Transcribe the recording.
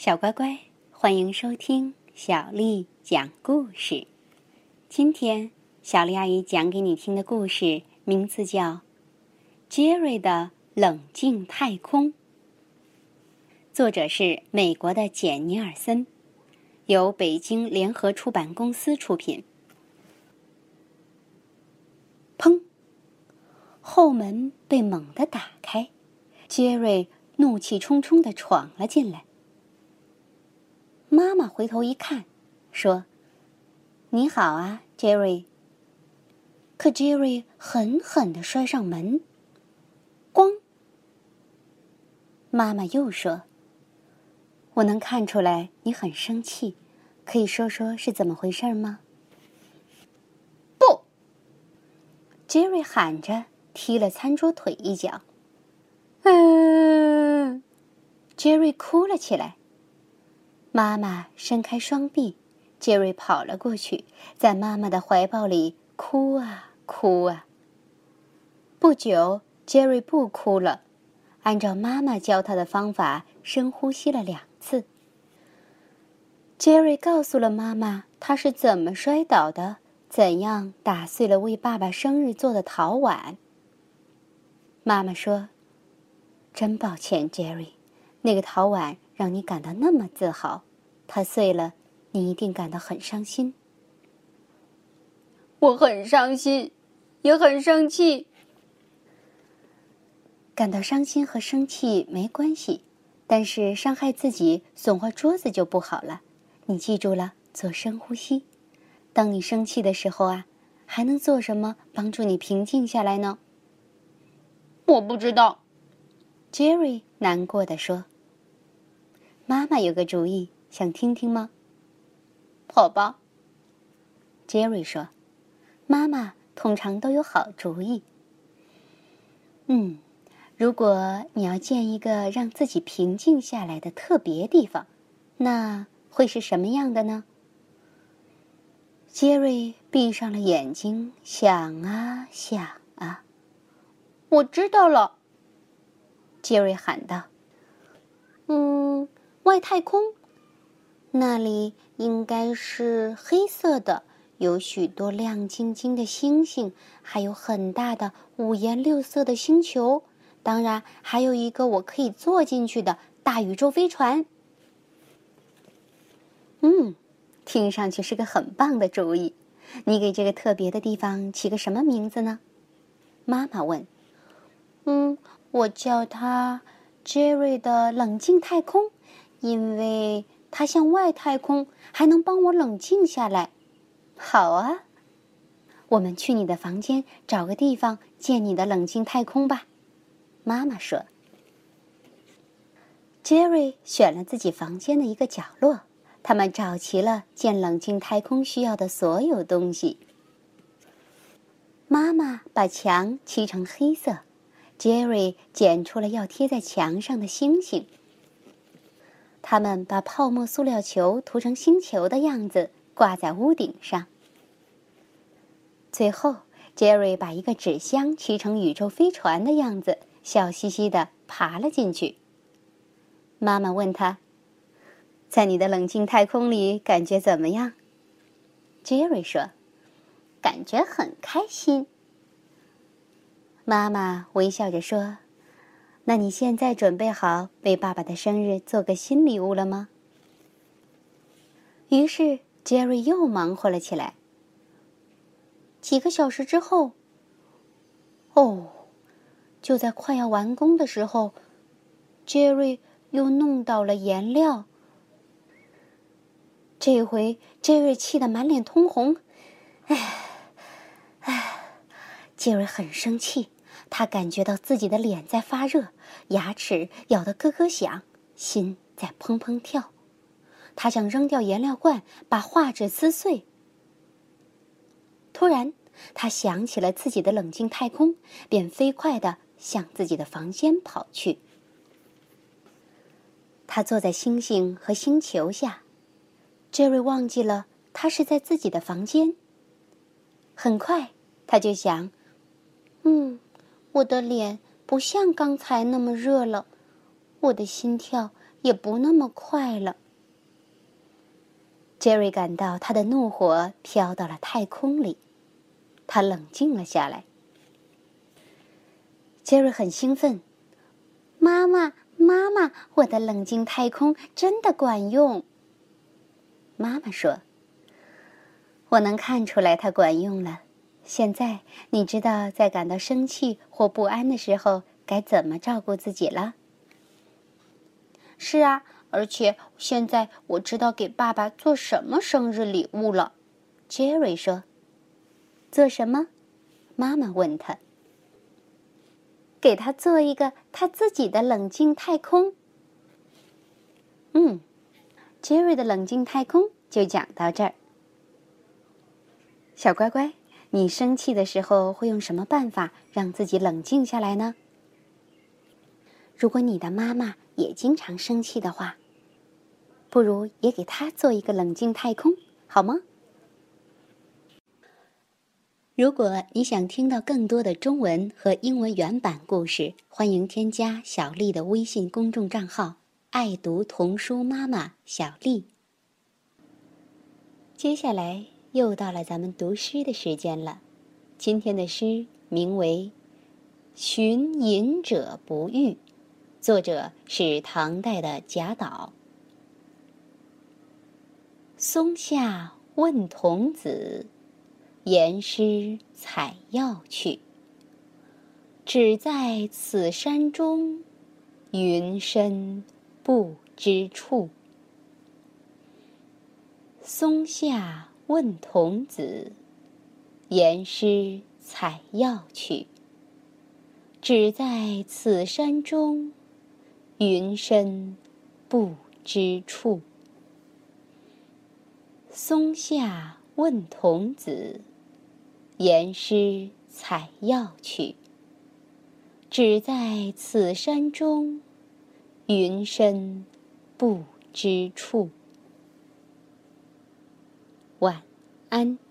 小乖乖，欢迎收听小丽讲故事。今天，小丽阿姨讲给你听的故事名字叫《杰瑞的冷静太空》，作者是美国的简·尼尔森，由北京联合出版公司出品。砰！后门被猛地打开，杰瑞怒气冲冲的闯了进来。妈妈回头一看，说：“你好啊，杰瑞。”可杰瑞狠狠的摔上门，咣！妈妈又说：“我能看出来你很生气，可以说说是怎么回事吗？”不！杰瑞喊着，踢了餐桌腿一脚。嗯，杰瑞哭了起来。妈妈伸开双臂，杰瑞跑了过去，在妈妈的怀抱里哭啊哭啊。不久，杰瑞不哭了，按照妈妈教他的方法，深呼吸了两次。杰瑞告诉了妈妈他是怎么摔倒的，怎样打碎了为爸爸生日做的陶碗。妈妈说：“真抱歉，杰瑞，那个陶碗。”让你感到那么自豪，它碎了，你一定感到很伤心。我很伤心，也很生气。感到伤心和生气没关系，但是伤害自己、损坏桌子就不好了。你记住了，做深呼吸。当你生气的时候啊，还能做什么帮助你平静下来呢？我不知道。杰瑞难过的说。妈妈有个主意，想听听吗？好吧，杰瑞说：“妈妈通常都有好主意。”嗯，如果你要建一个让自己平静下来的特别地方，那会是什么样的呢？杰瑞闭上了眼睛，想啊想啊。我知道了，杰瑞喊道：“嗯。”外太空，那里应该是黑色的，有许多亮晶晶的星星，还有很大的五颜六色的星球，当然还有一个我可以坐进去的大宇宙飞船。嗯，听上去是个很棒的主意。你给这个特别的地方起个什么名字呢？妈妈问。嗯，我叫它杰瑞的冷静太空。因为它像外太空，还能帮我冷静下来。好啊，我们去你的房间找个地方建你的冷静太空吧。妈妈说。杰瑞选了自己房间的一个角落，他们找齐了建冷静太空需要的所有东西。妈妈把墙漆成黑色，杰瑞剪出了要贴在墙上的星星。他们把泡沫塑料球涂成星球的样子，挂在屋顶上。最后，杰瑞把一个纸箱骑成宇宙飞船的样子，笑嘻嘻的爬了进去。妈妈问他：“在你的冷静太空里，感觉怎么样？”杰瑞说：“感觉很开心。”妈妈微笑着说。那你现在准备好为爸爸的生日做个新礼物了吗？于是杰瑞又忙活了起来。几个小时之后，哦，就在快要完工的时候，杰瑞又弄倒了颜料。这回杰瑞气得满脸通红，唉，唉，杰瑞很生气。他感觉到自己的脸在发热，牙齿咬得咯咯响，心在砰砰跳。他想扔掉颜料罐，把画纸撕碎。突然，他想起了自己的冷静太空，便飞快地向自己的房间跑去。他坐在星星和星球下，杰瑞忘记了他是在自己的房间。很快，他就想：“嗯。”我的脸不像刚才那么热了，我的心跳也不那么快了。杰瑞感到他的怒火飘到了太空里，他冷静了下来。杰瑞很兴奋：“妈妈，妈妈，我的冷静太空真的管用。”妈妈说：“我能看出来它管用了。现在你知道在感到生气或不安的时候该怎么照顾自己了。”是啊。而且现在我知道给爸爸做什么生日礼物了，杰瑞说。做什么？妈妈问他。给他做一个他自己的冷静太空。嗯，杰瑞的冷静太空就讲到这儿。小乖乖，你生气的时候会用什么办法让自己冷静下来呢？如果你的妈妈也经常生气的话，不如也给她做一个冷静太空，好吗？如果你想听到更多的中文和英文原版故事，欢迎添加小丽的微信公众账号“爱读童书妈妈小丽”。接下来又到了咱们读诗的时间了，今天的诗名为《寻隐者不遇》，作者是唐代的贾岛。松下问童子，言师采药去。只在此山中，云深不知处。松下问童子，言师采药去。只在此山中，云深不知处。松下问童子，言师采药去。只在此山中，云深不知处。晚安。